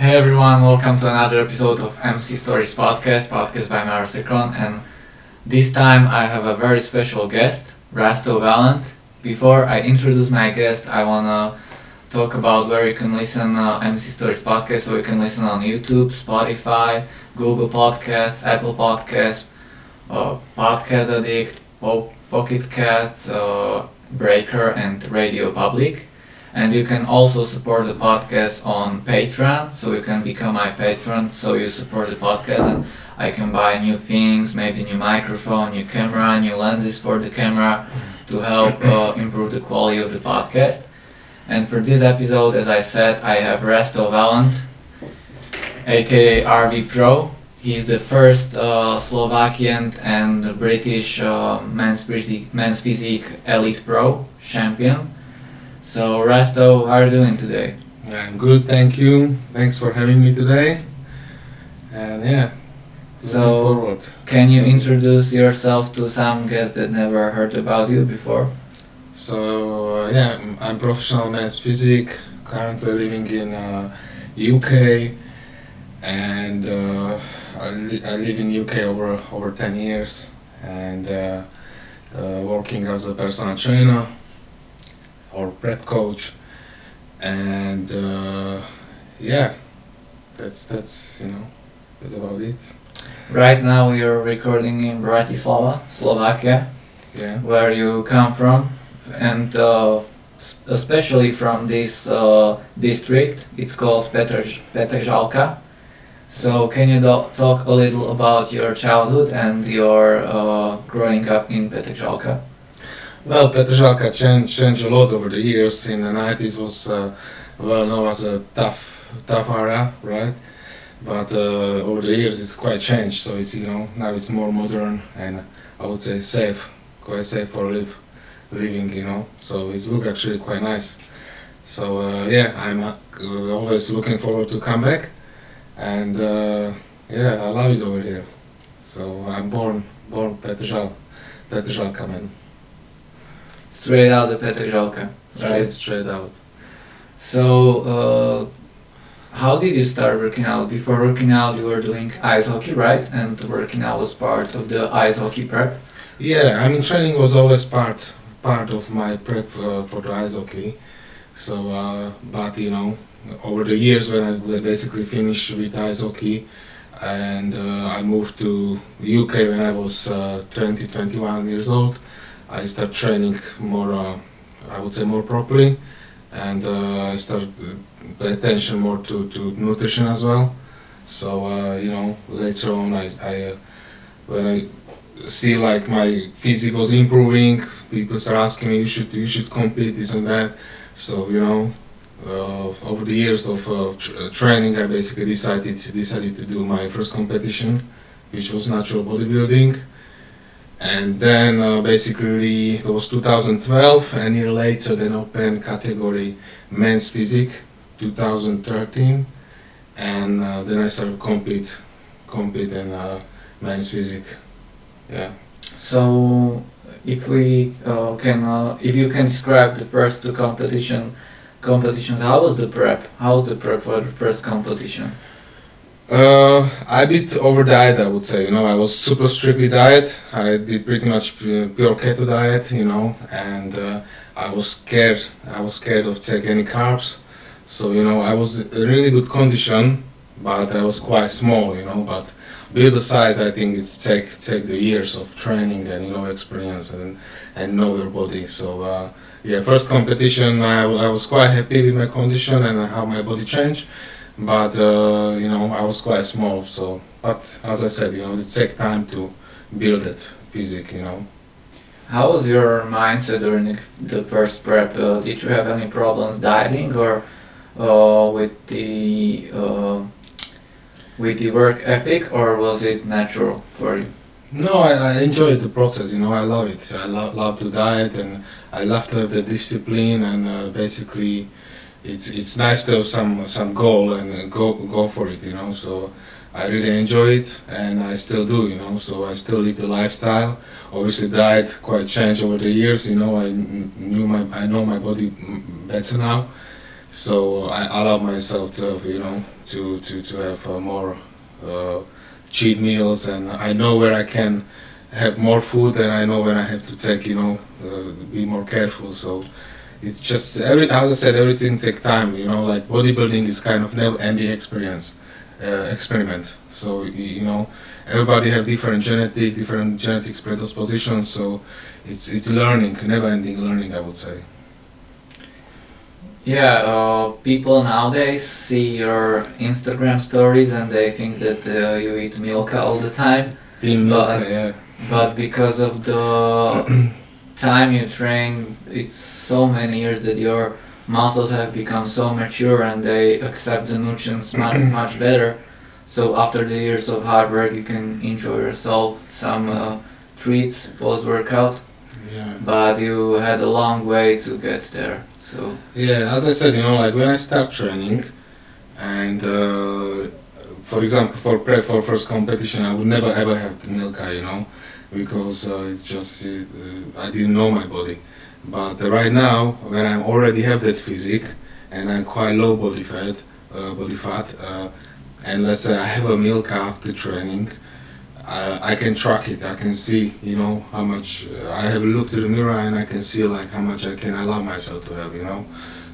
Hey everyone, welcome to another episode of MC Stories Podcast, podcast by Marosicron, and this time I have a very special guest, Rasto Valent. Before I introduce my guest, I wanna talk about where you can listen uh, MC Stories Podcast. So you can listen on YouTube, Spotify, Google Podcasts, Apple Podcasts, uh, Podcast Addict, po- Pocket Casts, uh, Breaker, and Radio Public. And you can also support the podcast on Patreon, so you can become my patron, so you support the podcast and I can buy new things, maybe new microphone, new camera, new lenses for the camera to help uh, improve the quality of the podcast. And for this episode, as I said, I have Rasto Valent, aka RV Pro. He's the first uh, Slovakian and British uh, men's, physique, men's physique elite pro champion. So Rasto, how are you doing today? I'm good, thank you. Thanks for having me today. And yeah, So- forward. Can you introduce yourself to some guests that never heard about you before? So uh, yeah, I'm- I'm professional men's physique. Currently living in uh, UK, and uh, I, li- I live in UK over over ten years, and uh, uh, working as a personal trainer or prep coach, and uh, yeah, that's that's you know that's about it. Right now we are recording in Bratislava, Slovakia, Yeah. where you come from, and uh, especially from this uh, district. It's called Petr- Petržalka. So can you do- talk a little about your childhood and your uh, growing up in Petržalka? Well, Petržalka changed, changed a lot over the years. In the 90s was uh, well known as a tough, tough area, right? But uh, over the years it's quite changed. So it's you know now it's more modern and I would say safe, quite safe for live, living. You know, so it's look actually quite nice. So uh, yeah, I'm uh, always looking forward to come back, and uh, yeah, I love it over here. So I'm born, born Petržal, Petržalka man. Straight out of Petržalka, Straight, right? straight out. So, uh, how did you start working out? Before working out, you were doing ice hockey, right? And working out was part of the ice hockey prep. Yeah, I mean training was always part part of my prep uh, for the ice hockey. So, uh, but you know, over the years when I basically finished with ice hockey, and uh, I moved to UK when I was uh, 20, 21 years old, I start training more. Uh, I would say more properly, and uh, I started uh, pay attention more to, to nutrition as well. So uh, you know, later on, I, I uh, when I see like my physique was improving. People start asking me, you should you should compete this and that. So you know, uh, over the years of uh, tr- uh, training, I basically decided decided to do my first competition, which was natural bodybuilding. And then uh, basically it was 2012. and year later, then open category men's physique, 2013, and uh, then I started compete compete in uh, men's physique. Yeah. So, if we uh, can, uh, if you can describe the first two competition competitions, how was the prep? How was the prep for the first competition? Uh, I bit over diet, I would say. You know, I was super strictly diet. I did pretty much pure keto diet, you know, and uh, I was scared. I was scared of take any carbs. So you know, I was in really good condition, but I was quite small, you know. But build the size, I think it's take take the years of training and you know experience and and know your body. So uh, yeah, first competition, I, I was quite happy with my condition and how my body changed but uh, you know I was quite small so but as I said you know it takes time to build that physique you know How was your mindset during the, the first prep? Uh, did you have any problems dieting or uh, with the uh, with the work ethic, or was it natural for you? no I, I enjoy the process you know I love it I love, love to diet and I love to have the discipline and uh, basically it's it's nice to have some some goal and uh, go go for it you know so I really enjoy it and I still do you know so I still live the lifestyle obviously diet quite changed over the years you know I knew my I know my body better now So I allow myself to have, you know, to to to have uh, more uh, cheat meals, and I know where I can have more food, and I know when I have to take, you know, uh, be more careful. So it's just every, as I said, everything takes time. You know, like bodybuilding is kind of never-ending experience, uh, experiment. So you know, everybody have different genetic, different genetic predispositions. So it's it's learning, never-ending learning. I would say. Yeah, uh, people nowadays see your Instagram stories and they think that uh, you eat milka all the time, Team Milka, yeah. but because of the time you train, it's so many years that your muscles have become so mature and they accept the nutrients much, much better. So after the years of hard work, you can enjoy yourself some uh, treats post workout, Yeah. but you had a long way to get there. So Yeah, as I said, you know, like when I start training, and uh, for example, for prep for first competition, I would never ever have the Milka, you know, because uh, it's just uh, I didn't know my body. But right now, when I already have that physique and I'm quite low body fat, uh, body fat, uh, and let's say I have a Milka after training. I, I can track it. I can see, you know, how much. Uh, I have looked look to the mirror and I can see like how much I can allow myself to have, you know.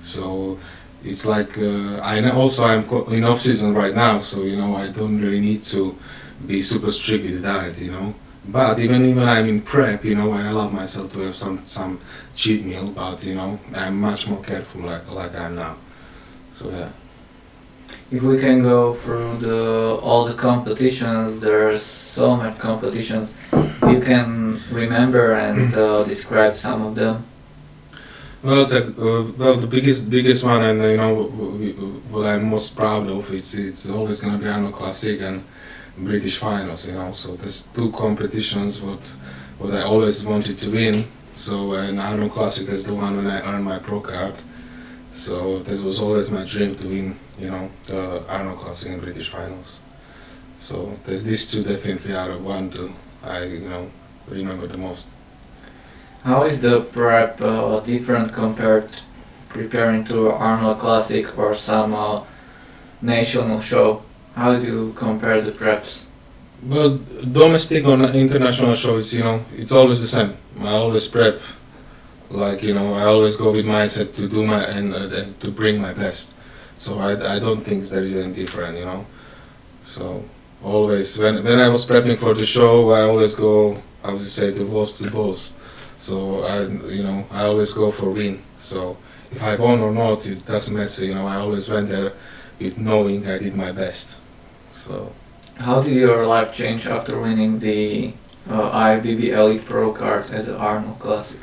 So it's like uh, I know also I'm in off season right now, so you know I don't really need to be super strict with the diet, you know. But even even I'm in prep, you know, I allow myself to have some some cheat meal, but you know I'm much more careful like like I'm now. So yeah. if we can go through the all the competitions, there's so much competitions. You can remember and uh, describe some of them. Well, the uh, well the biggest biggest one, and you know what I'm most proud of, it's it's always gonna be Arnold Classic and British Finals. You know, so there's two competitions what what I always wanted to win. So and Arnold Classic is the one when I earned my pro card. So this was always my dream to win. You know, the Arnold Classic and British Finals. So these two definitely are the one to I you know remember the most. How is the prep uh, different compared preparing to Arnold Classic or some uh, national show? How do you compare the preps? Well, domestic or international shows, you know, it's always the same. I always prep, like you know, I always go with mindset to do my and, uh, to bring my best. So I, I don't think there is any different, you know. So always when when I was prepping for the show, I always go. I would say the balls to balls. So I, you know, I always go for win. So if I won or not, it doesn't matter. You know, I always went there with knowing I did my best. So. How did your life change after winning the uh, Elite Pro card at the Arnold Classic?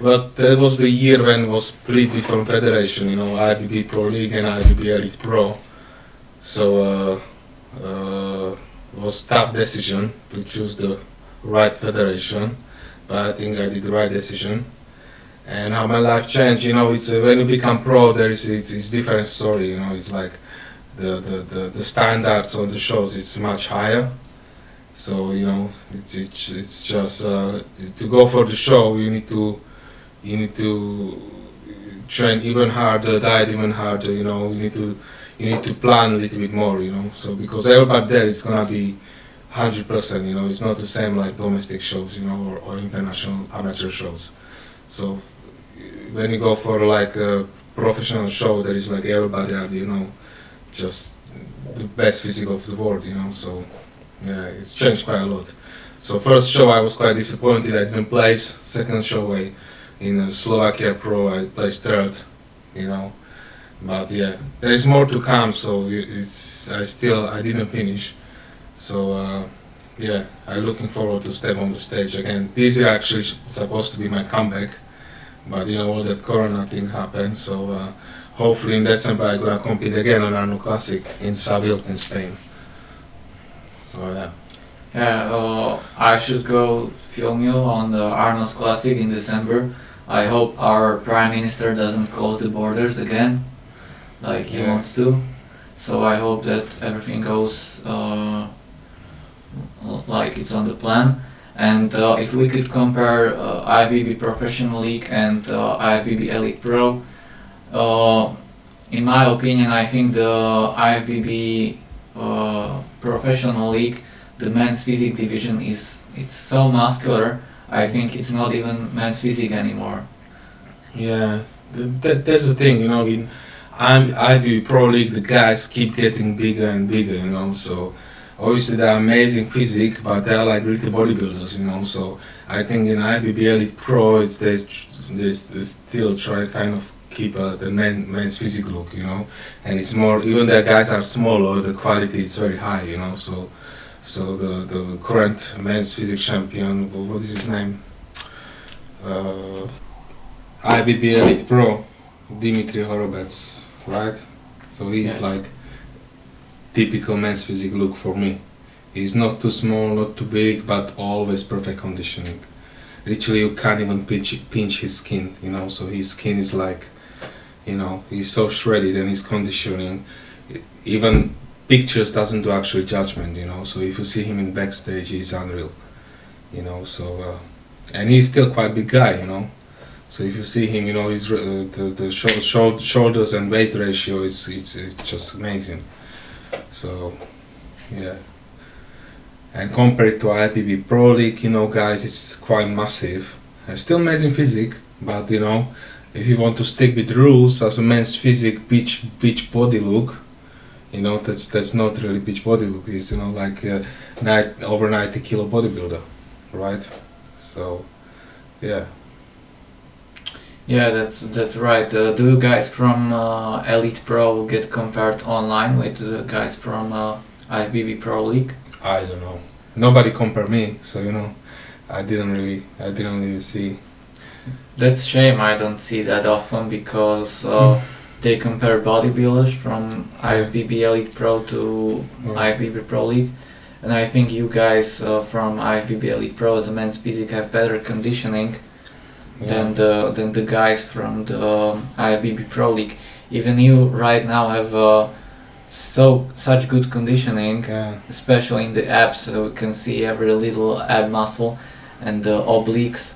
Well, that was the year when was split between federation, you know, IFBB Pro League and IFBB Elite Pro. So uh, uh, it was tough decision to choose the right federation, but I think I did the right decision. And how my life changed, you know, it's uh, when you become pro, there is it's, it's different story, you know, it's like the, the, the, the standards on the shows is much higher. So you know, it's it's, it's just uh, to- go for the show, you need to you need to train even harder, diet even harder. You know, you need to you need to plan a little bit more. You know, so because everybody there is gonna be hundred percent. You know, it's not the same like domestic shows. You know, or, or international amateur shows. So when you go for like a professional show, there is like everybody are you know just the best physique of the world. You know, so yeah, it's changed quite a lot. So first show I was quite disappointed I didn't place. Second show I in uh, Slovakia Pro I placed third, you know. But yeah, there is more to come. So it's I still I didn't finish. So uh, yeah, I'm looking forward to step on the stage again. This is actually supposed to be my comeback, but you know all that Corona things happen. So uh, hopefully in December I'm gonna compete again on Arnold Classic in Seville in Spain. So yeah. Yeah, uh, I should go film you on the Arnold Classic in December. I hope our Prime Minister doesn't close the borders again, like he Yeah. wants to. So I hope that everything goes uh, like it's on the plan. And uh, if we could compare uh, IFBB Professional League and uh, IFBB Elite Pro, uh, in my opinion, I think the IFBB uh, professional league, the men's physique division is it's so muscular. I think it's not even men's physique anymore. Yeah, that, that's the thing, you know. In I'm IFBB Pro League, the guys keep getting bigger and bigger, you know. So obviously they're amazing physique, but they're like little bodybuilders, you know. So I think in Elite Pro, it's they, they still try kind of keep uh, the men, men's physique look, you know. And it's more even the guys are smaller, the quality is very high, you know. So so the the current men's physique champion, what is his name? Uh, IFBB Elite Pro, Dimitri Horobets, right? So he's Yeah. like typical men's physique look for me. He's not too small, not too big, but always perfect conditioning. Literally, you can't even pinch pinch his skin, you know. So his skin is like, you know, he's so shredded and his conditioning. Even pictures doesn't do actual judgment, you know. So if you see him in backstage, he's unreal, you know. So uh, and he's still quite big guy, you know. So if you see him, you know, his uh, the the shou- shou- shoulders and waist ratio is it's it's just amazing. So, yeah. And compared to IFBB Pro League, you know, guys, it's quite massive. Still amazing physique, but you know, if you want to stick with rules as a man's physique, beach beach body look, you know, that's that's not really beach body look. It's you know like a night over ninety kilo bodybuilder, right? So, yeah. Yeah, that's that's right. Uh, do you guys from uh, Elite Pro get compared online with the guys from uh, IFBB Pro League? I don't know. Nobody compare me, so you know, I didn't really, I didn't really see. That's shame. I don't see that often because uh, they compare bodybuilders from IFBB Elite Pro to Yeah. IFBB Pro League, and I think you guys uh, from IFBB Elite Pro as a men's physique have better conditioning than the than the guys from the um, IFBB Pro League. Even you right now have uh, so such good conditioning, yeah, especially in the abs. So you can see every little ab muscle and the obliques.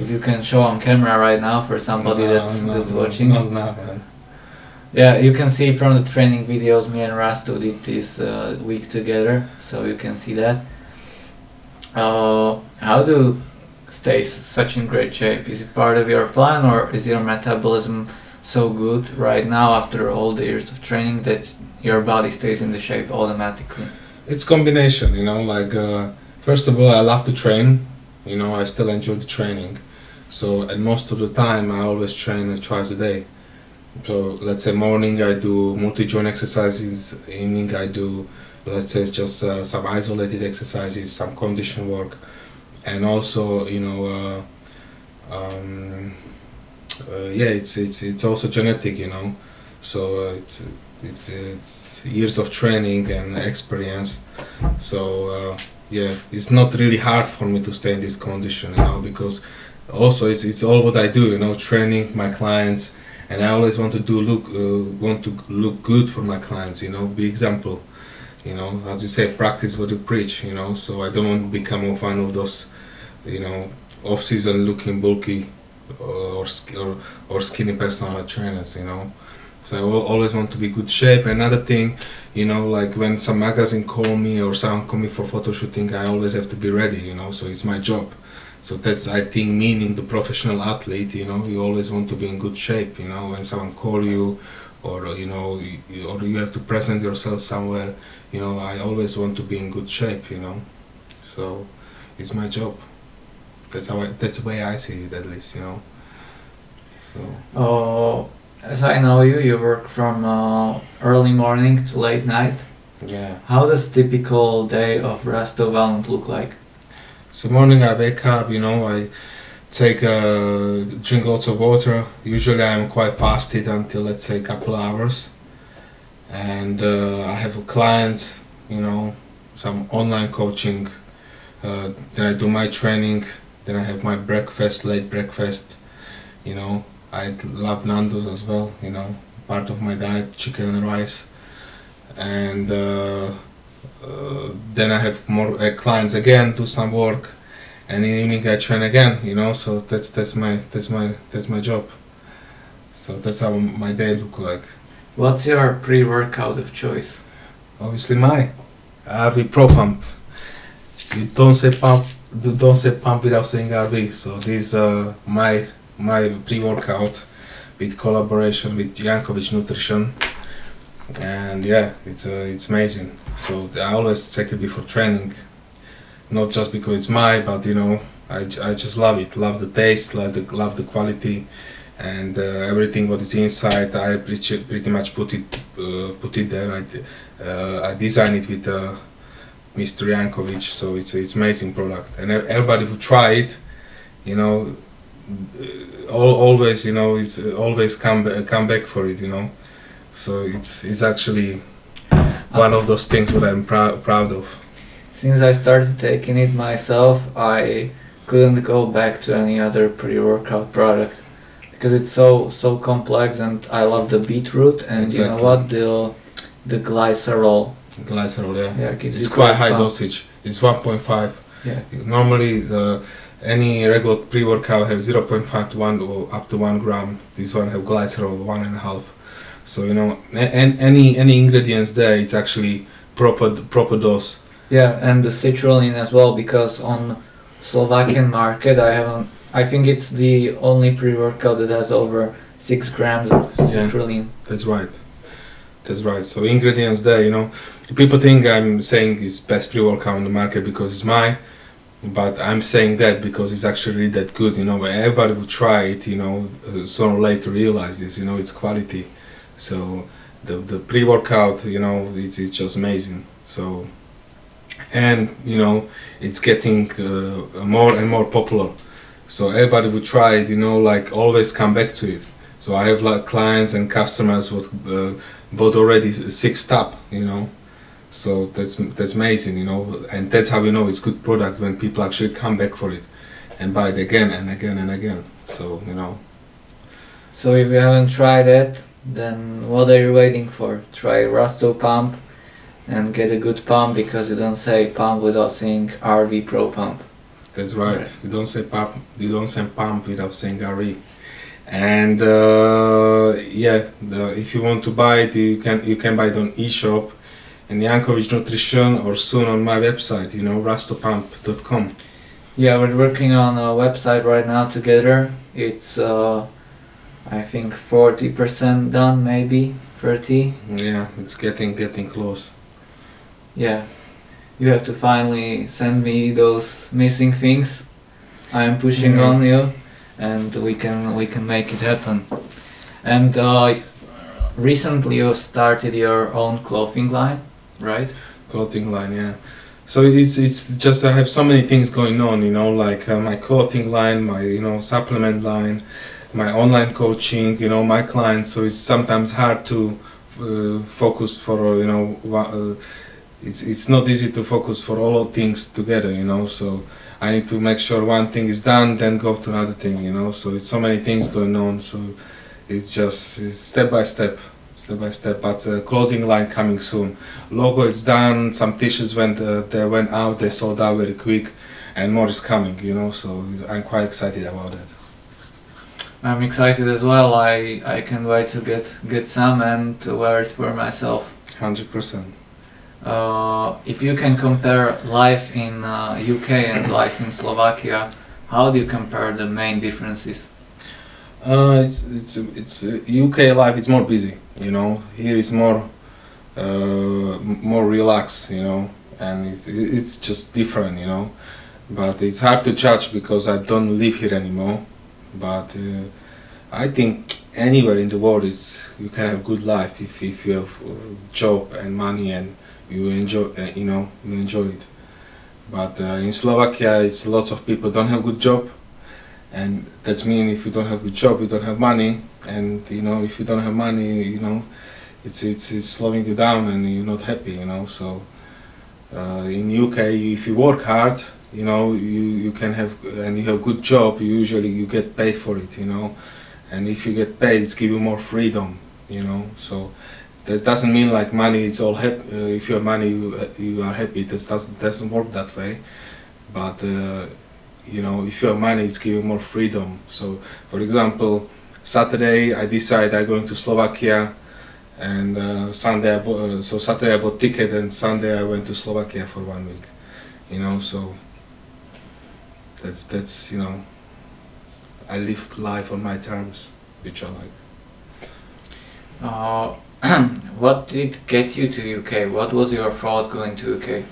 If you can show on camera right now for somebody No, that's no, that's watching. Not now, man. Yeah, you can see from the training videos me and Rasto did this uh, week together, so you can see that. Uh, how do you stay such in great shape? Is it part of your plan, or is your metabolism so good right now after all the years of training that your body stays in the shape automatically? It's combination, you know. Like uh, first of all, I love to train. You know, I still enjoy the training. So, and most of the time, I always train twice a day. So, let's say morning I do multi-joint exercises. Evening I do, let's say, just uh, some isolated exercises, some condition work, and also, you know, uh, um, uh, yeah, it's it's it's also genetic, you know. So uh, it's it's it's years of training and experience. So uh, yeah, it's not really hard for me to stay in this condition, you know, because also it's it's all what I do, you know, training my clients, and I always want to do look uh, want to look good for my clients, you know, be example, you know, as you say, practice what you preach, you know. So I don't want to become one of those, you know, off season looking bulky or or, or skinny personal trainers, you know. So I al- always want to be good shape. Another thing, you know, like when some magazine call me or someone call me for photo shooting, I always have to be ready, you know. So it's my job. So that's I think meaning the professional athlete, you know, you always want to be in good shape, you know, when someone call you or you know or you have to present yourself somewhere, you know, I always want to be in good shape, you know. So it's my job. That's how I, that's the way I see it at least, you know. So Uh, as I know you, you work from uh, early morning to late night. yeah. How does typical day of Rasto Valent look like? So morning I wake up, you know, I take uh, drink lots of water. Usually I'm quite fasted until let's say a couple hours, and uh, I have a client, you know, some online coaching. Uh, then I do my training. Then I have my breakfast, late breakfast. You know, I love Nando's as well. You know, part of my diet, chicken and rice, and. Uh, uh, then I have more uh, clients again, do some work, and in the evening I train again. You know, so that's that's my that's my that's my job. So that's how my day look like. What's your pre-workout of choice? Obviously, my RV Pro Pump. You don't say pump. You don't say pump without saying RV. So this uh, my my pre-workout with collaboration with Jankovic Nutrition, and yeah, it's uh, it's amazing. So I always take it before training, not just because it's my, but you know I, I just love it. Love the taste. Love the love the quality, and uh, everything what is inside. I pretty, pretty much put it uh, put it there. I uh, I designed it with uh, Mr. Jankovic, so it's it's amazing product. And everybody who try it, you know, uh, al- always you know it's uh, always come come back for it. You know, so it's it's actually one of those things that I'm prou- proud of. Since I started taking it myself, I couldn't go back to any other pre-workout product because it's so so complex and I love the beetroot and you know what the the glycerol Glycerol, yeah. yeah It's quite high pump. dosage. It's 1.5. Yeah. Normally, the any regular pre-workout has 0.5 to 1 or up to 1 gram. This one have glycerol one and a half. So you know, and any any ingredients there, it's actually proper proper dose. Yeah, and the citrulline as well because on Slovakian market I haven't. I think it's the only pre-workout that has over six grams of Yeah. citrulline. That's right. That's right. So ingredients there, you know, people think I'm saying it's best pre-workout on the market because it's mine, but I'm saying that because it's actually that good, you know. But everybody will try it, you know, uh, sooner or later realize this, you know, it's quality. So the the pre-workout, you know, it's it's just amazing. So and you know, it's getting uh, more and more popular. So everybody would try it, you know, like always come back to it. So I have like clients and customers what uh, bought already six up, you know. So that's that's amazing, you know, and that's how we know it's good product when people actually come back for it and buy it again and again and again. So you know, So if you haven't tried it, then what are you waiting for? Try Rasto Pump and get a good pump because you don't say pump without saying RV Pro Pump. that's right. Right. You don't say pump, you don't say pump without saying RV. And uh, yeah, the, if you want to buy it, you can you can buy it on eShop and Jankovic Nutrition or soon on my website, you know, rastopump.com. Yeah, we're working on a website right now together. It's uh, I think 40% done, maybe 30. Yeah, it's getting getting close. Yeah, you have to finally send me those missing things. I am pushing Yeah. on you, and we can we can make it happen. And uh, recently you started your own clothing line, right? clothing line yeah so it's it's just i have so many things going on you know like uh, my clothing line my you know supplement line my online coaching you know my clients so it's sometimes hard to uh, focus for uh, you know uh, it's it's not easy to focus for all things together you know so i need to make sure one thing is done then go to another thing you know so it's so many things going on so it's just it's step by step step by step but uh, clothing line coming soon. Logo is done some t-shirts went uh, they went out they sold out very quick and more is coming you know so i'm quite excited about it I'm excited as well. I I can't wait to get get some and to wear it for myself. 100% Uh, if you can compare life in uh, UK and life in Slovakia, how do you compare the main differences? uh, it's it's it's uh, uk life it's more busy you know here is more uh, more relaxed you know and it's it's just different you know but it's hard to judge because i don't live here anymore but uh, i think anywhere in the world is you can have good life if, if you have uh, job and money and you enjoy uh, you know you enjoy it. But uh, in slovakia it's lots of people don't have good job. And that's mean if you don't have good job you don't have money. And you know if you don't have money you know it's it's, it's slowing you down and you're not happy you know. So uh, in uk if you work hard you know you, you can have and you have good job usually you get paid for it you know. And if you get paid it's give you more freedom you know. So that doesn't mean like money it's all happy uh, if you have money you, uh, you are happy that doesn't doesn't work that way. But uh, you know if you have money it's give you more freedom. So for example saturday i decide i'm going to slovakia and uh, Sunday I bought, uh, so Saturday I bought ticket and Sunday I went to Slovakia for one week. You know, so that's that's you know I live life on my terms, which I like. Uh, what did get you to UK? What was your thought going to UK?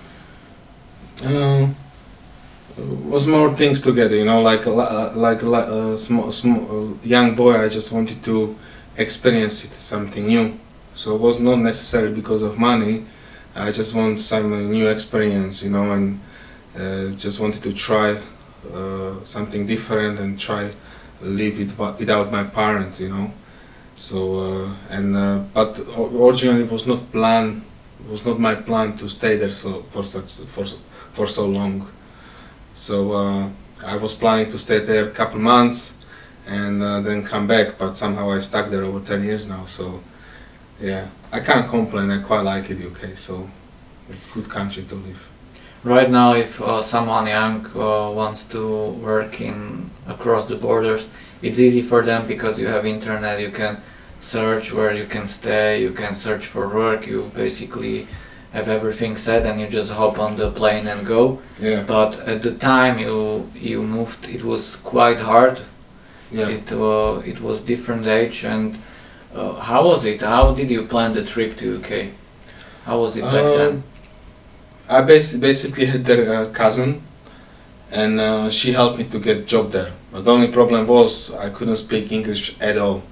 Uh, was more things together, you know, like a uh, like a small, small uh, young boy. I just wanted to experience it, something new. So it was not necessarily because of money. I just want some uh, new experience, you know, and uh, just wanted to try uh, something different and try live it without my parents, you know. So uh, and uh, but originally it was not plan, it was not my plan to stay there so for such for for so long. So I was planning to stay there a couple months and then come back, but somehow I stuck there over 10 years now. So yeah, I can't complain. I quite like it, UK. So it's good country to live. Right now, if uh, someone young uh, wants to work in across the borders, it's easy for them because you have internet. You can search where you can stay. You can search for work. You basically have everything set, and you just hop on the plane and go. Yeah, But at the time you you moved, it was quite hard. yeah. It uh, it was different age, and uh, how was it? How did you plan the trip to UK? How was it back Um, then? I bas- basically had their uh, cousin, and uh, she helped me to get job there. But the only problem was I couldn't speak English at all.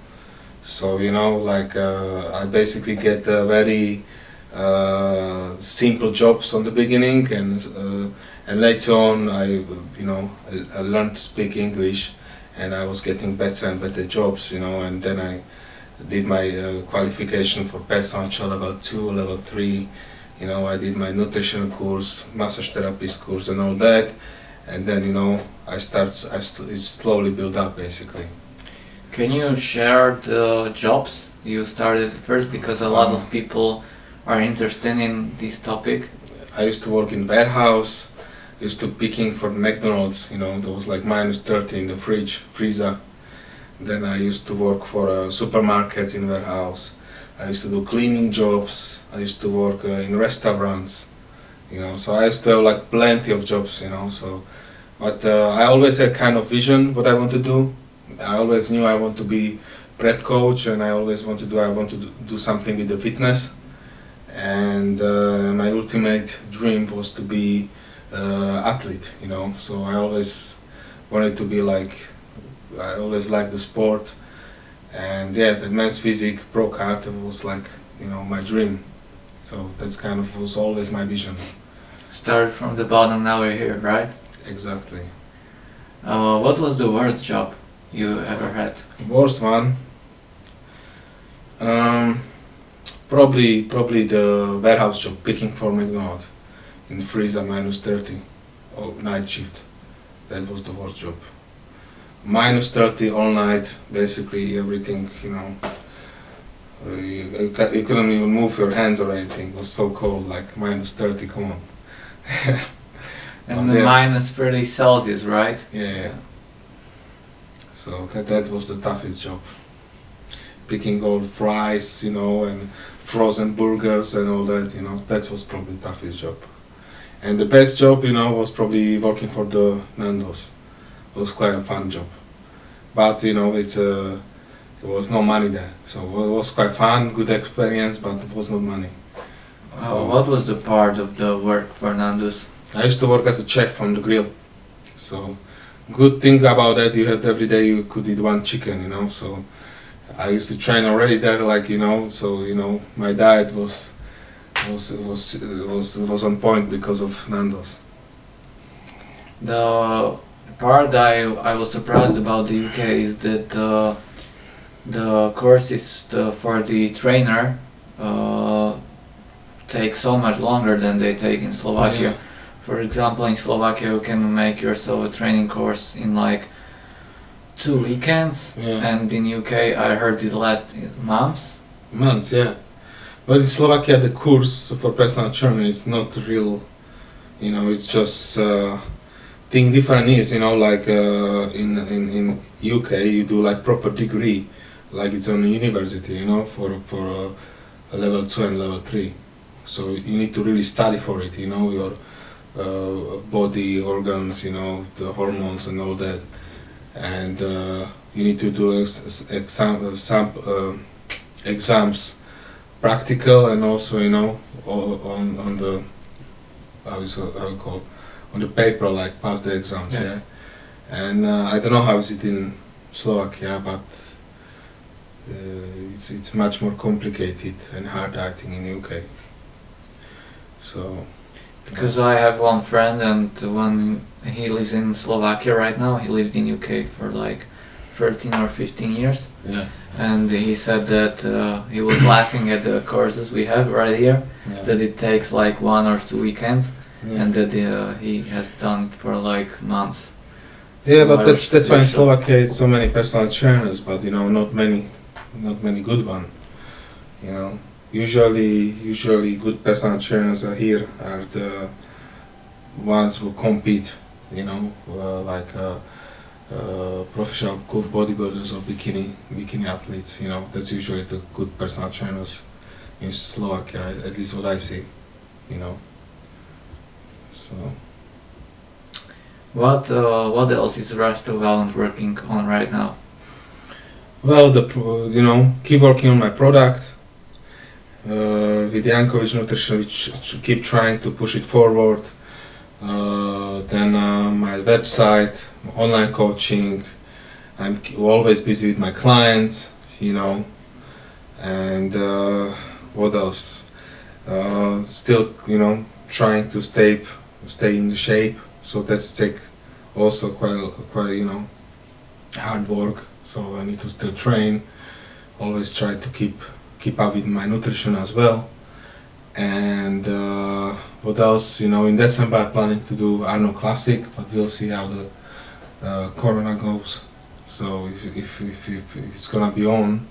So you know, like uh, I basically get very uh, simple jobs on the beginning, and uh, and later on I you know I, learned to speak English, and I was getting better and better jobs. You know, and then I did my uh, qualification for personal level two, level three you know i did my nutrition course massage therapist course and all that. And then you know i start i st- it slowly build up basically. Can you share the jobs you started first? Because a lot Um, of people are interested in this topic? i used to work in warehouse used to picking for mcdonald's you know there was like minus 30 in the fridge freezer. Then i used to work for uh, supermarkets in warehouse i used to do cleaning jobs. I used to work uh, in restaurants you know so i used to have like plenty of jobs you know so but uh, i always had kind of vision what i want to do. I always knew i want to be prep coach and i always want to do i want to do, something with the fitness. And uh, my ultimate dream was to be uh, athlete you know so i always wanted to be like i always liked the sport and yeah the men's physique pro card was like you know my dream. So that's kind of was always my vision. Started from the bottom, now we're here, right? exactly. Uh, what was the worst job you ever had? worst one? Um, probably probably the warehouse job picking for mcdonald's in freezer minus 30 or night shift. That was the worst job minus 30 all night basically everything you know you, you, couldn't even move your hands or anything it was so cold like minus 30 come on And yeah. minus 30 Celsius, right? Yeah, yeah. So that that was the toughest job. Picking all fries, you know, and frozen burgers and all that, you know, that was probably the toughest job. And the best job, you know, was probably working for the Nando's. It was quite a fun job. But you know, it's uh, there was no money there, so it was quite fun, good experience, but it was no money. Uh, what was the part of the work, for Nando's? I used to work as a chef on the grill. So good thing about that you had every day you could eat one chicken, you know. So I used to train already there, like you know. So you know my diet was was was was was on point because of Nando's. The part I, I was surprised about the UK is that uh, the courses the, for the trainer uh, take so much longer than they take in Slovakia. Yeah. For example, in Slovakia, you can make yourself a training course in like two weekends, Yeah. and in UK, I heard it lasts months. Months, yeah. But in Slovakia, the course for personal trainer is not real. You know, it's just uh, thing different is you know like uh, in in in UK you do like proper degree, like it's on university. You know, for for uh, level two and level three. So you need to really study for it. You know your uh, body organs, you know the hormones and all that, and uh, you need to do ex- exam, uh, some, uh, exams, practical and also you know on on the how is how you call on the paper like pass the exams. Yeah. Yeah, and uh, I don't know how is it in Slovakia, but uh, it's it's much more complicated and hard I think in UK. So Because I have one friend, and when he lives in Slovakia right now, he lived in UK for like 13 or 15 years, yeah, and he said that uh, he was laughing at the courses we have right here, yeah, that it takes like one or two weekends, yeah. and that uh, he has done for like months. Yeah, So I but that's that's why in. Slovakia it's so many personal trainers, but you know not many, not many good one. You know, usually usually good personal trainers are here are the ones who compete. You know, uh, like uh, uh, professional good bodybuilders or bikini bikini athletes. You know, that's usually the good personal trainers in Slovakia. At least what I see. You know. So. What uh, what else is Rasto Valent working on right now? Well, the you know keep working on my product uh, with Jankovic Nutrition, which keep trying to push it forward. Uh, then uh, my website, online coaching. I'm always busy with my clients, you know, and uh, what else? Uh, still, you know, trying to stay stay in the shape. So that's take also quite quite you know hard work so I need to still train. Always try to keep keep up with my nutrition as well. And uh, what else? You know, in December I'm planning to do Arnold Classic, but we'll see how the uh, Corona goes. So if, if, if, if it's gonna be on,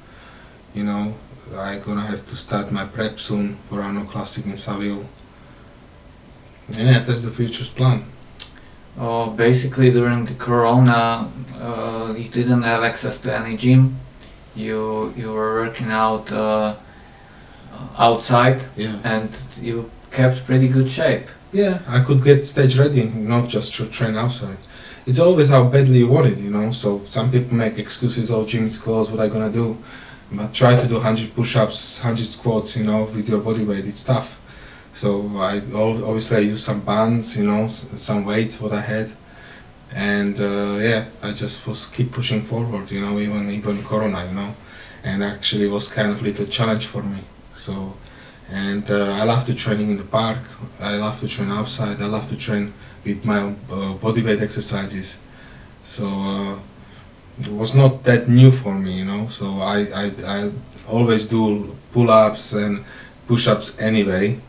you know, I'm gonna have to start my prep soon for Arnold Classic in Seville. Yeah, that's the future's plan. Uh, basically, during the Corona, uh, you didn't have access to any gym. You you were working out uh, outside, Yeah. and you kept pretty good shape. Yeah, I could get stage ready, not just to train outside. It's always how badly you want it, you know. So some people make excuses, oh, gym is closed, what I gonna do? But try to do 100 push-ups, 100 squats, you know, with your body weight. It's tough. So I obviously I use some bands, you know, some weights what I had, and uh, yeah, I just was keep pushing forward, you know, even even Corona, you know, and actually was kind of a little challenge for me. So and uh, I love to training in the park. I love to train outside. I love to train with my uh, body weight exercises. So uh, it was not that new for me, you know. So I I, I always do pull-ups and push-ups anyway.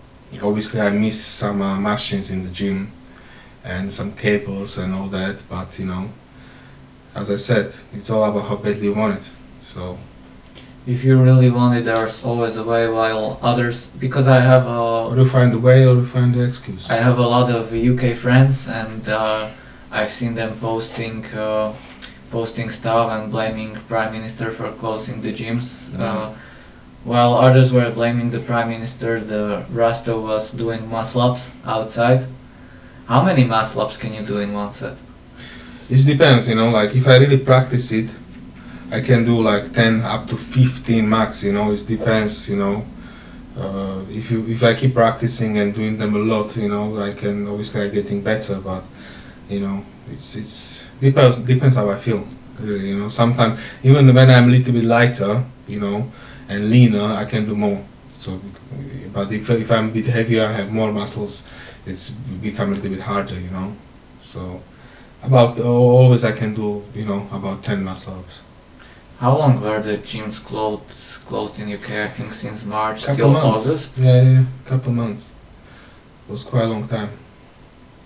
Obviously, I miss some uh, machines in the gym and some cables and all that. But you know, as I said, it's all about how badly you want it. So If you really want it, there's always a way. While others, because I have a or you find the way, or you find the excuse. I have a lot of UK friends, and uh, I've seen them posting uh, posting stuff and blaming Prime Minister for closing the gyms. Uh, Uh-huh. While others were blaming the Prime Minister, the Rasto was doing muscle ups outside. How many muscle ups can you do in one set? It depends, you know, like if I really practice it, I can do like 10 up to 15 max, you know, it depends, you know. Uh, if you if I keep practicing and doing them a lot, you know, I can obviously I'm getting better, but you know, it's it's depends depends how I feel, really, you know. Sometimes even when I'm a little bit lighter, you know, and leaner, I can do more. So, but if if I'm a bit heavier, I have more muscles, it's become a little bit harder, you know. So. About always I can do you know about ten muscle ups. How long were the gyms closed closed in UK? I think since March Couple till months. August. Yeah, yeah, couple months. It was quite a long time.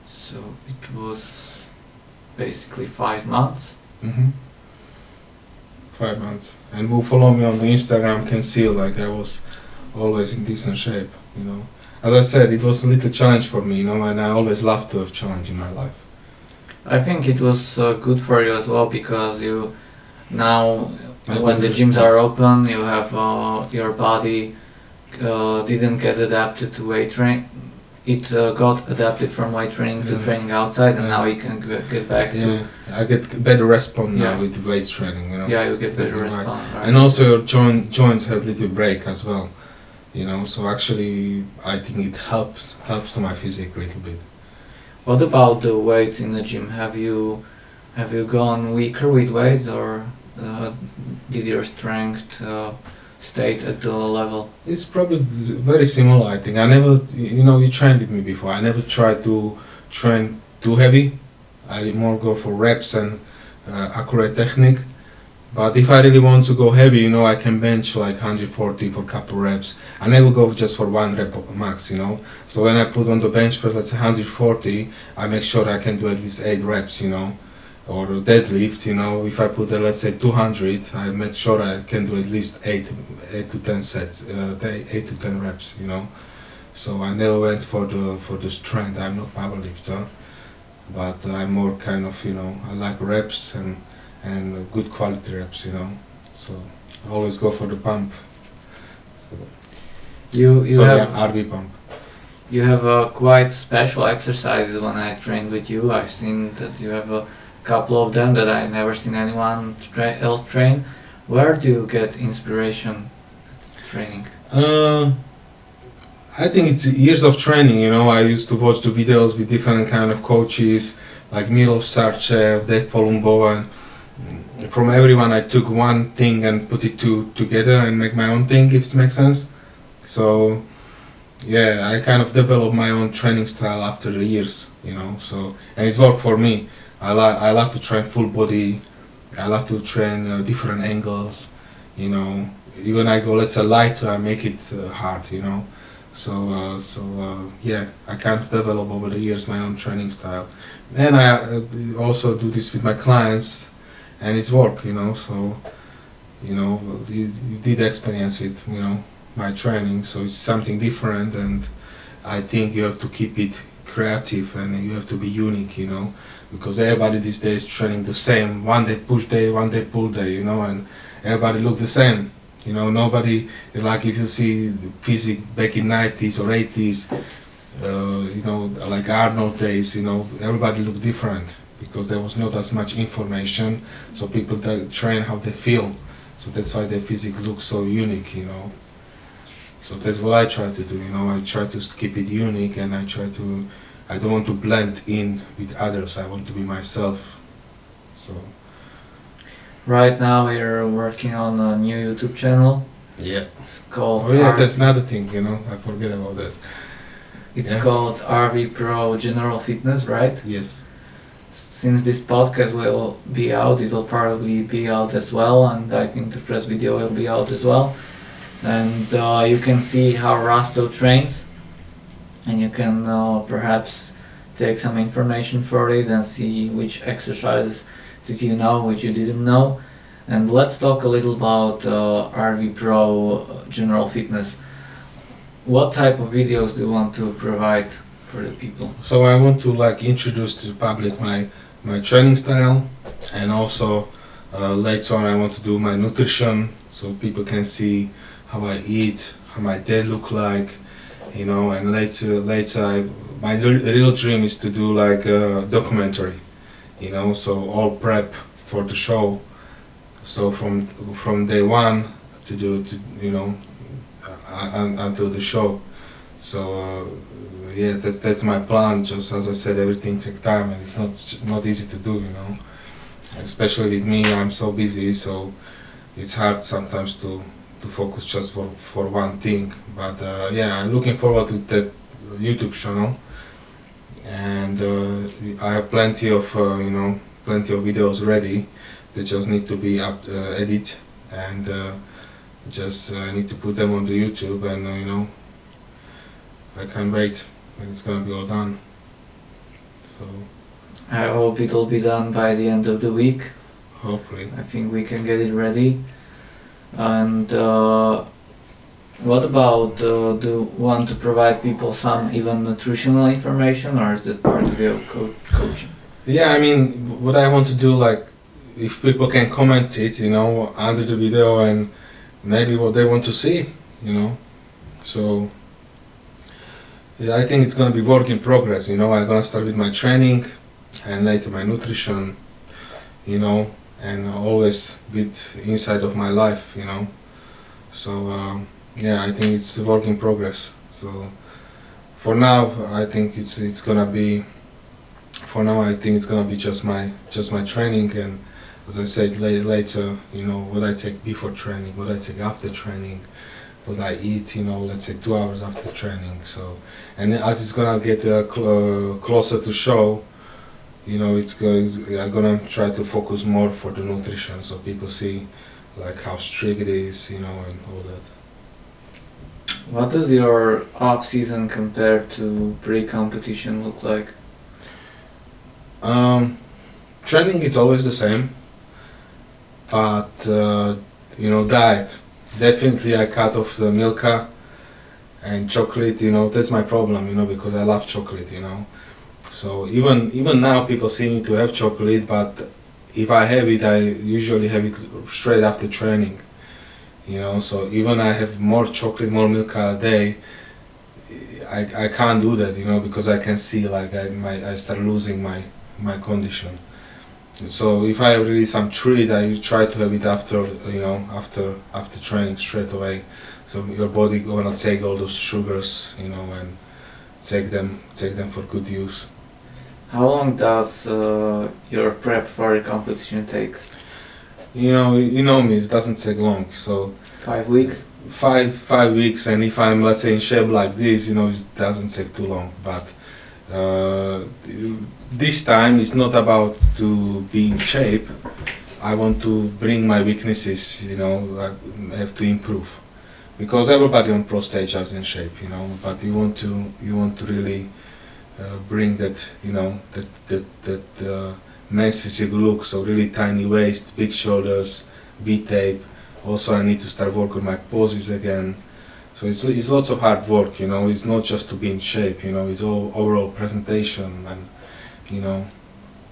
So it was basically five months. hmm Five months. And who follow me on the Instagram can see like I was always in decent shape. You know, as I said, it was a little challenge for me. You know, and I always love to have challenge in my life. I think it was uh, good for you as well because you now My when the gyms are open you have uh, your body uh, didn't get adapted to weight train. It uh, got adapted from my training to Yeah. training outside, and Yeah. now you can g- get back to Yeah, I get better response Yeah. now with weight training, you know. yeah, you get better right. response. Right? And also your joint joints have little break as well, you know. So actually, I think it helps helps to my physique a little bit. What about the weights in the gym? Have you have you gone weaker with weights, or uh, did your strength uh, stayed at the level? It's probably very similar. I think I never, you know, you trained with me before. I never tried to train too heavy. I more go for reps and uh, accurate technique. But if I really want to go heavy, you know, I can bench like 140 for a couple reps. I never go just for one rep max, you know. So when I put on the bench press, let's say 140, I make sure I can do at least eight reps, you know. Or deadlift, you know. If I put, uh, let's say 200, I make sure I can do at least eight, eight to 10 sets, uh, eight to 10 reps, you know. So I never went for the for the strength. I'm not powerlifter, but I'm more kind of, you know, I like reps and and good quality reps, you know. So I always go for the pump. So, You you so have yeah, RV pump. you have uh, quite special exercises. When I trained with you, I've seen that you have a couple of them that I never seen anyone tra- else train. Where do you get inspiration training? Uh, I think it's years of training. You know, I used to watch the videos with different kind of coaches, like Milo Sarcev, Dave Palumbo, and from everyone I took one thing and put it to together and make my own thing. If it makes sense. So, yeah, I kind of developed my own training style after the years. You know, so and it's worked for me. I like I love to train full body. I love to train uh, different angles. You know, even I go let's say lighter, I make it uh, hard. You know, so uh, so uh, yeah, I kind of develop over the years my own training style, and I uh, also do this with my clients, and it's work. You know, so you know you, you did experience it. You know, my training, so it's something different, and I think you have to keep it creative and you have to be unique. You know, because everybody these days training the same. One day push day, one day pull day. You know, and everybody look the same. You know, nobody like if you see physique back in 90s or 80s, uh, you know, like Arnold days. You know, everybody look different because there was not as much information. So people train how they feel. So that's why their physique looks so unique. You know. So that's what I try to do. You know, I try to keep it unique, and I try to. I don't want to blend in with others. I want to be myself. So. Right now, we're working on a new YouTube channel. Yeah. It's called. Oh yeah, R- that's another thing. You know, I forget about that. it's yeah. called RV Pro General Fitness, right? Yes. Since this podcast will be out, it'll probably be out as well, and I think the first video will be out as well. And uh, you can see how Rasto trains, and you can uh, perhaps take some information for it and see which exercises did you know, which you didn't know. And let's talk a little about uh, RV Pro General Fitness. What type of videos do you want to provide for the people? So I want to like introduce to the public my my training style, and also uh, later on I want to do my nutrition so people can see how I eat, how my day look like, you know. And later later I, my real dream is to do like a documentary, you know. So all prep for the show. So from from day one to do to you know uh, until the show. So uh, yeah, that's that's my plan. Just as I said, everything takes time, and it's not not easy to do, you know. Especially with me, I'm so busy, so it's hard sometimes to to focus just for for one thing. But uh, yeah, I'm looking forward to the YouTube channel, and uh, I have plenty of uh, you know plenty of videos ready. They just need to be up uh, edit and. Uh, just uh, need to put them on the YouTube and uh, you know I can't wait when it's gonna be all done. So I hope it'll be done by the end of the week. hopefully. I think we can get it ready. And uh, what about uh, do you want to provide people some even nutritional information, or is it part of your co- coaching? Yeah, I mean what I want to do like if people can comment it, you know, under the video and maybe what they want to see, you know. So yeah, I think it's gonna be work in progress. You know, I'm gonna start with my training, and later my nutrition. You know, and always with inside of my life. You know, so um, yeah, I think it's a work in progress. So for now, I think it's it's gonna be. For now, I think it's gonna be just my just my training and as I said la- later, you know, what I take before training, what I take after training, what I eat, you know, let's say two hours after training. So, and as it's gonna get uh, cl- uh, closer to show, you know, it's going. I'm gonna try to focus more for the nutrition, so people see, like how strict it is, you know, and all that. What does your off season compared to pre-competition look like? Um, training is always the same, but uh, you know, diet. Definitely, I cut off the milka and chocolate. You know, that's my problem. You know, because I love chocolate. You know, so even even now people see me to have chocolate, but if I have it, I usually have it straight after training. You know, so even I have more chocolate, more milk a day. I, I can't do that, you know, because I can see like I my I start losing my my condition. So if I have really some treat, I try to have it after you know after after training straight away. So your body gonna take all those sugars, you know, and take them take them for good use. How long does uh, your prep for a competition takes? You know, you know me. It doesn't take long. So Five weeks. five five weeks, and if I'm let's say in shape like this, you know, it doesn't take too long. But uh, this time it's not about to be in shape. I want to bring my weaknesses. You know, I have to improve because everybody on pro stage is in shape. You know, but you want to you want to really uh, bring that you know that that that uh, men's physical look. So really tiny waist, big shoulders, V tape. Also, I need to start work on my poses again. So it's, it's lots of hard work, you know. It's not just to be in shape, you know. It's all overall presentation and, you know.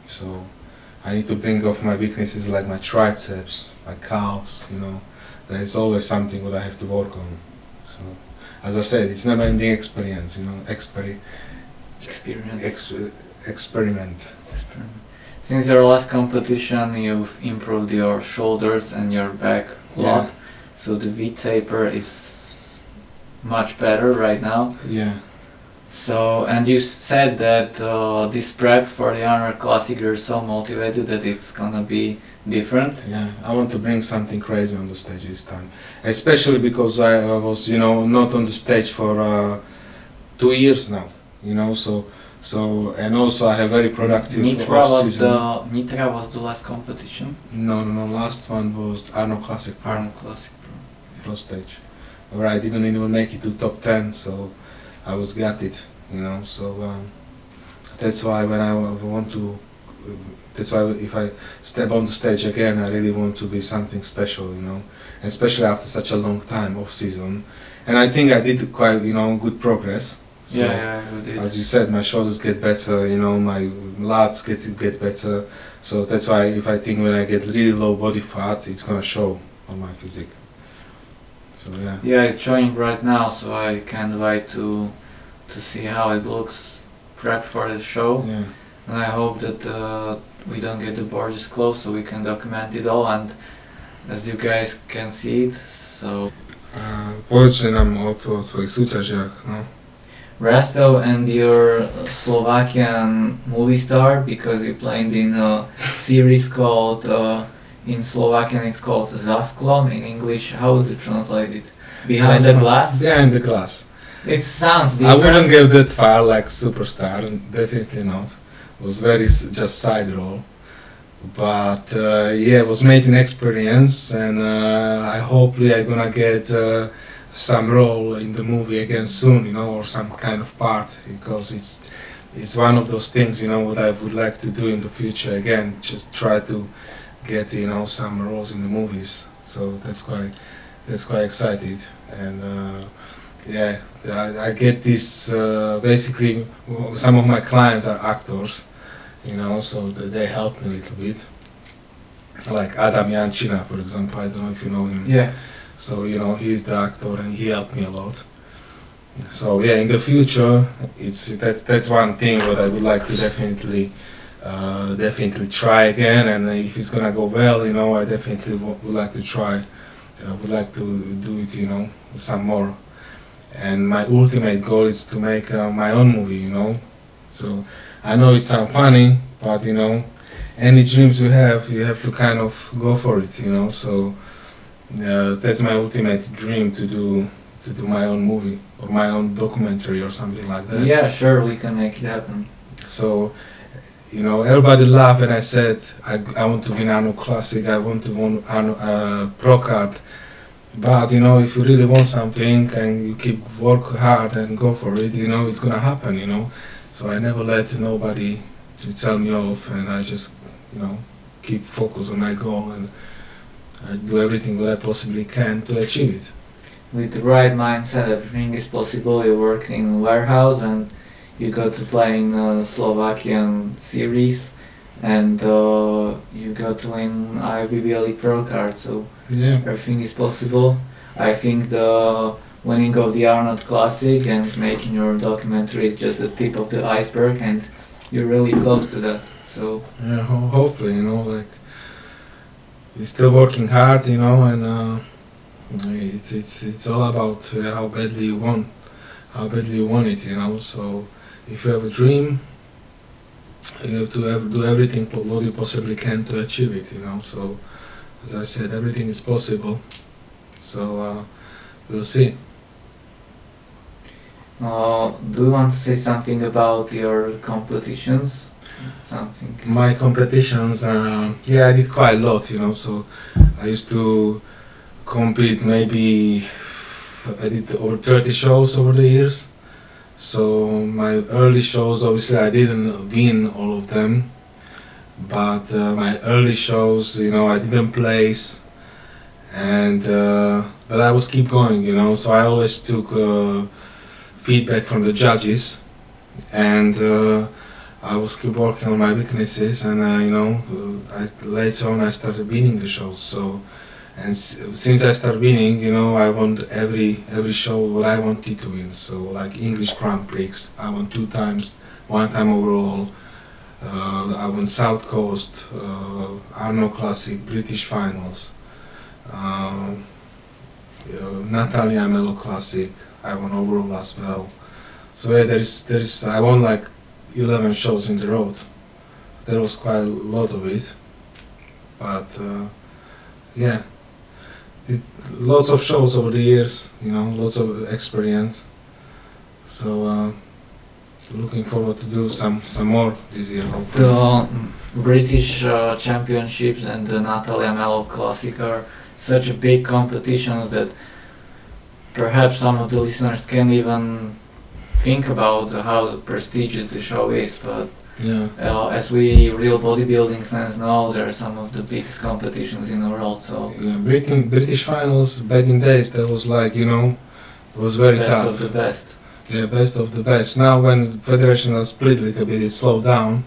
So I need to bring off my weaknesses like my triceps, my calves, you know. There's always something that I have to work on. So as I said, it's never-ending experience, you know. Experi- Experience. ex- experiment. Experiment. Since your last competition, you've improved your shoulders and your back a lot. Yeah. So the V taper is much better right now. Yeah. So, and you said that uh, this prep for the Arnold Classic, you're so motivated that it's gonna be different. Yeah, I want to bring something crazy on the stage this time, especially because I, I was, you know, not on the stage for uh, two years now, you know. So, so and also I have very productive Nitra was the Nitra was the last competition. No, no, no. Last one was Arno Classic Pro, Arnold Classic Pro. Pro stage, where I didn't even make it to top ten, so I was gutted, you know. So um, that's why when I want to, that's why if I step on the stage again, I really want to be something special, you know, especially after such a long time off season. And I think I did quite, you know, good progress. So yeah, yeah, as you said, my shoulders get better, you know, my lats get get better. So that's why if I think when I get really low body fat, it's gonna show on my physique. So yeah. Yeah, it's showing right now, so I can't wait to to see how it looks prep for the show. Yeah. And I hope that uh, we don't get the borders closed so we can document it all and as you guys can see it. So A povedz nám o, o tvojich súťažiach, no. Rasto and your Slovakian movie star because you played in a series called uh, in Slovakian it's called Za sklom in English how would you translate it? Behind the glass? Behind the glass. It sounds I wouldn't go that far like Superstar, definitely not. It was very s- just side role. But uh, yeah, it was amazing experience, and uh, I hope I'm gonna get uh, some role in the movie again soon, you know, or some kind of part because it's it's one of those things, you know, what I would like to do in the future again. Just try to get you know some roles in the movies. So that's quite that's quite excited, and uh, yeah, I, I get this uh, basically. Some of my clients are actors, you know, so they help me a little bit. Like Adam Yanchina, for example. I don't know if you know him. Yeah. So you know, he's the actor, and he helped me a lot. So yeah, in the future, it's that's that's one thing what I would like to definitely uh, definitely try again. And if it's gonna go well, you know, I definitely would like to try. Uh, would like to do it, you know, some more. And my ultimate goal is to make uh, my own movie, you know. So I know it sounds funny, but you know, any dreams you have, you have to kind of go for it, you know. So uh, that's my ultimate dream to do to do my own movie or my own documentary or something like that. Yeah, sure, we can make it happen. So, you know, everybody laughed when I said I, I want to win Arnold Classic, I want to win Arnold, uh, Pro Card. But you know, if you really want something and you keep work hard and go for it, you know, it's gonna happen. You know, so I never let nobody to tell me off, and I just, you know, keep focus on my goal and I do everything that I possibly can to achieve it. With the right mindset, everything is possible. You work in warehouse and you go to play in a Slovakian series, and uh, you got to win IFBB Elite Pro card. So Yeah. everything is possible. I think the winning of the Arnold Classic and making your documentary is just the tip of the iceberg, and you're really close to that. So Yeah, ho- hopefully, you know, like you're still working hard, you know, and uh, it's it's it's all about uh, how badly you want, how badly you want it, you know. So if you have a dream, you have to have, do everything what you possibly can to achieve it, you know. So as I said, everything is possible. So uh, we'll see. Uh, do you want to say something about your competitions? Something. my competitions yeah i did quite a lot you know so i used to compete maybe i did over 30 shows over the years so my early shows obviously i didn't win all of them but uh, my early shows you know i didn't place and uh, but i was keep going you know so i always took uh, feedback from the judges and uh, I was keep working on my weaknesses, and uh, you know, I, later on I started winning the shows. So, and s- since I started winning, you know, I won every every show what I wanted to win. So, like English Grand Prix, I won two times, one time overall. Uh, I won South Coast, uh, Arno Classic, British Finals, uh, uh, Natalia Mello Classic. I won overall as well. So yeah, there is there is I won like 11 shows in the road. There was quite a lot of it, but uh, yeah, it, lots of shows over the years. You know, lots of experience. So uh, looking forward to do some some more this year. hopefully. The um, British uh, Championships and the Natalia Mello Classic are such a big competitions that perhaps some of the listeners can't even think about how prestigious the show is. But Yeah, uh, as we real bodybuilding fans know, there are some of the biggest competitions in the world. So yeah. British British finals back in days that was like you know, it was very best tough. of the best. Yeah, best of the best. Now when federation has split a little bit, it slowed down,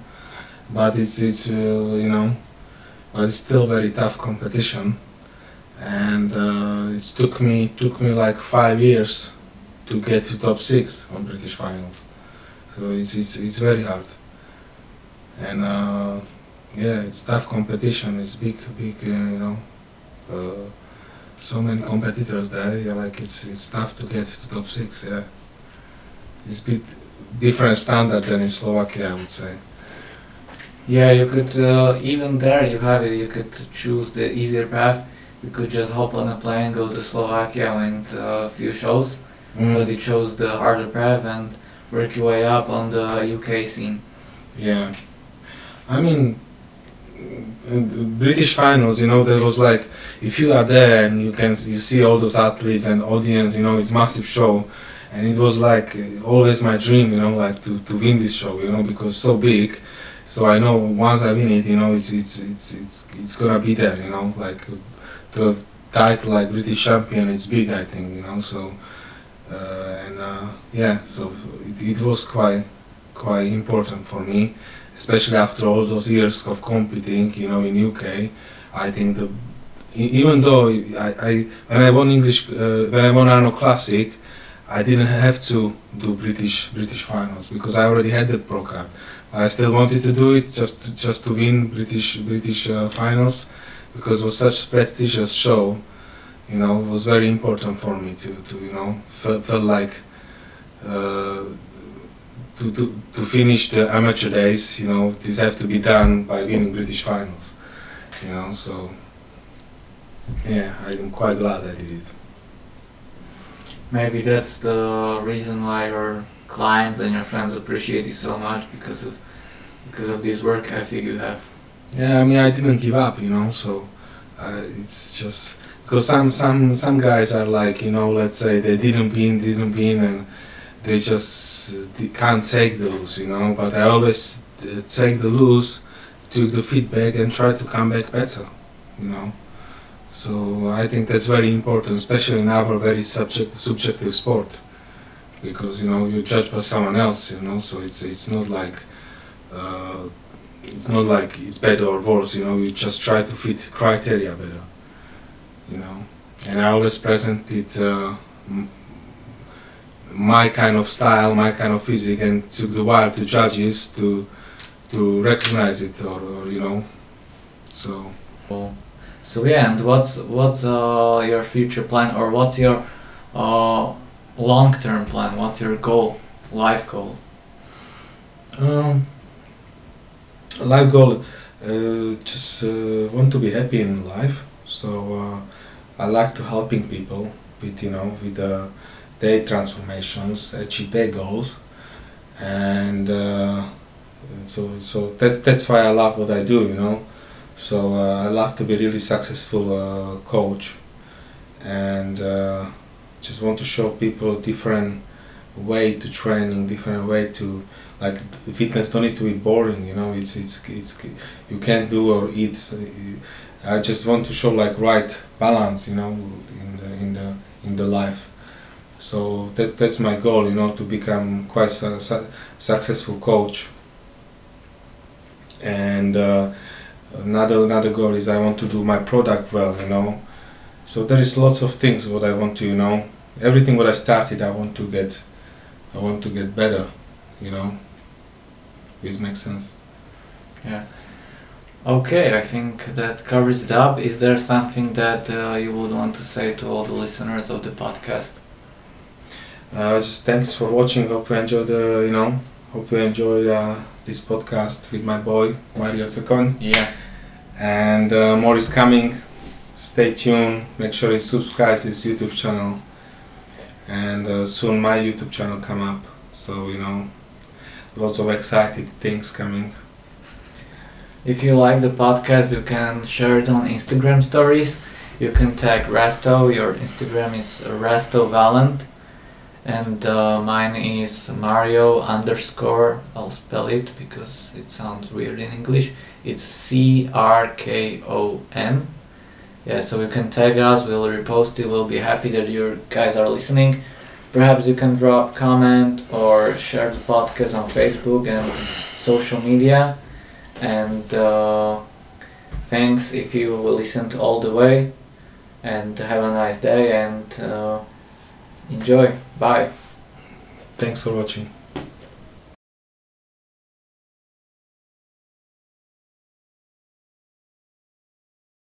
but it's it's uh, you know, but it's still very tough competition, and uh, it took me took me like five years to get to top six on British finals, so it's it's it's very hard, and uh, yeah, it's tough competition. It's big big uh, you know. Uh, so many competitors there, yeah, like it's it's tough to get to top six, yeah it's a bit different standard than in Slovakia, I would say. Yeah, you could uh, even there you have it. You could choose the easier path. You could just hop on a plane, go to Slovakia, and uh, a few shows. Mm. But you chose the harder path and work your way up on the UK scene. Yeah, I mean, British finals, you know, there was like if you are there and you can you see all those athletes and audience, you know, it's massive show, and it was like always my dream, you know, like to, to win this show, you know, because so big. So I know once I win it, you know, it's it's it's it's it's gonna be there, you know, like the title like British champion, it's big, I think, you know, so. Uh, and uh, yeah, so it, it was quite quite important for me, especially after all those years of competing, you know, in UK. I think the even though I, I when I won English uh, when I won Arno Classic, I didn't have to do British British finals because I already had that pro card. I still wanted to do it just to, just to win British British uh, finals because it was such a prestigious show. You know, it was very important for me to, to you know felt, felt like uh, to, to to finish the amateur days. You know, this have to be done by winning British finals. You know, so yeah, I'm quite glad I did it. Maybe that's the reason why your clients and your friends appreciate you so much because of because of this work I ethic you have. Yeah, I mean, I didn't give up, you know. So uh, it's just because some some some guys are like, you know, let's say they didn't win, didn't win, and they just can't take the lose, you know. But I always uh, take the lose, took the feedback, and try to come back better, you know. So I think that's very important, especially in our very subject, subjective sport, because you know you judge by someone else, you know. So it's it's not like uh, it's not like it's better or worse, you know. You just try to fit criteria better, you know. And I always present it uh, my kind of style, my kind of physique, and took the while to judges to to recognize it or, or you know. So. Cool. So yeah, and what's what's uh, your future plan or what's your uh, long term plan? What's your goal, life goal? Um, life goal, uh, just uh, want to be happy in life. So uh, I like to helping people with you know with uh, their transformations, achieve their goals, and uh, so so that's that's why I love what I do. You know, so uh, I love to be really successful uh, coach, and uh, just want to show people different way to training, different way to like fitness don't need to be boring. You know, it's it's it's you can't do or eat. I just want to show like right balance. You know, in the in the in the life. So that's that's my goal. You know, to become quite su- su- successful coach. And uh, another another goal is I want to do my product well. You know, so there is lots of things what I want to. You know, everything what I started, I want to get. I want to get better. You know. This makes sense. Yeah. Okay, I think that covers it up. Is there something that uh, you would want to say to all the listeners of the podcast? Uh, just thanks for watching. Hope you enjoyed the, you know, hope you enjoyed uh, this podcast with my boy Mario Crkon. Yeah. And uh, more is coming. Stay tuned. Make sure you subscribe to his YouTube channel. And uh, soon my YouTube channel come up. So you know, lots of excited things coming. If you like the podcast, you can share it on Instagram stories. You can tag Rasto. Your Instagram is Rasto Valent. And uh, mine is Mario underscore. I'll spell it because it sounds weird in English. It's C R K O N. Yeah, so you can tag us. We'll repost it. We'll be happy that you guys are listening. Perhaps you can drop comment or share the podcast on Facebook and social media. And uh, thanks if you listened all the way. And have a nice day and uh, enjoy. Bye. Thanks for watching.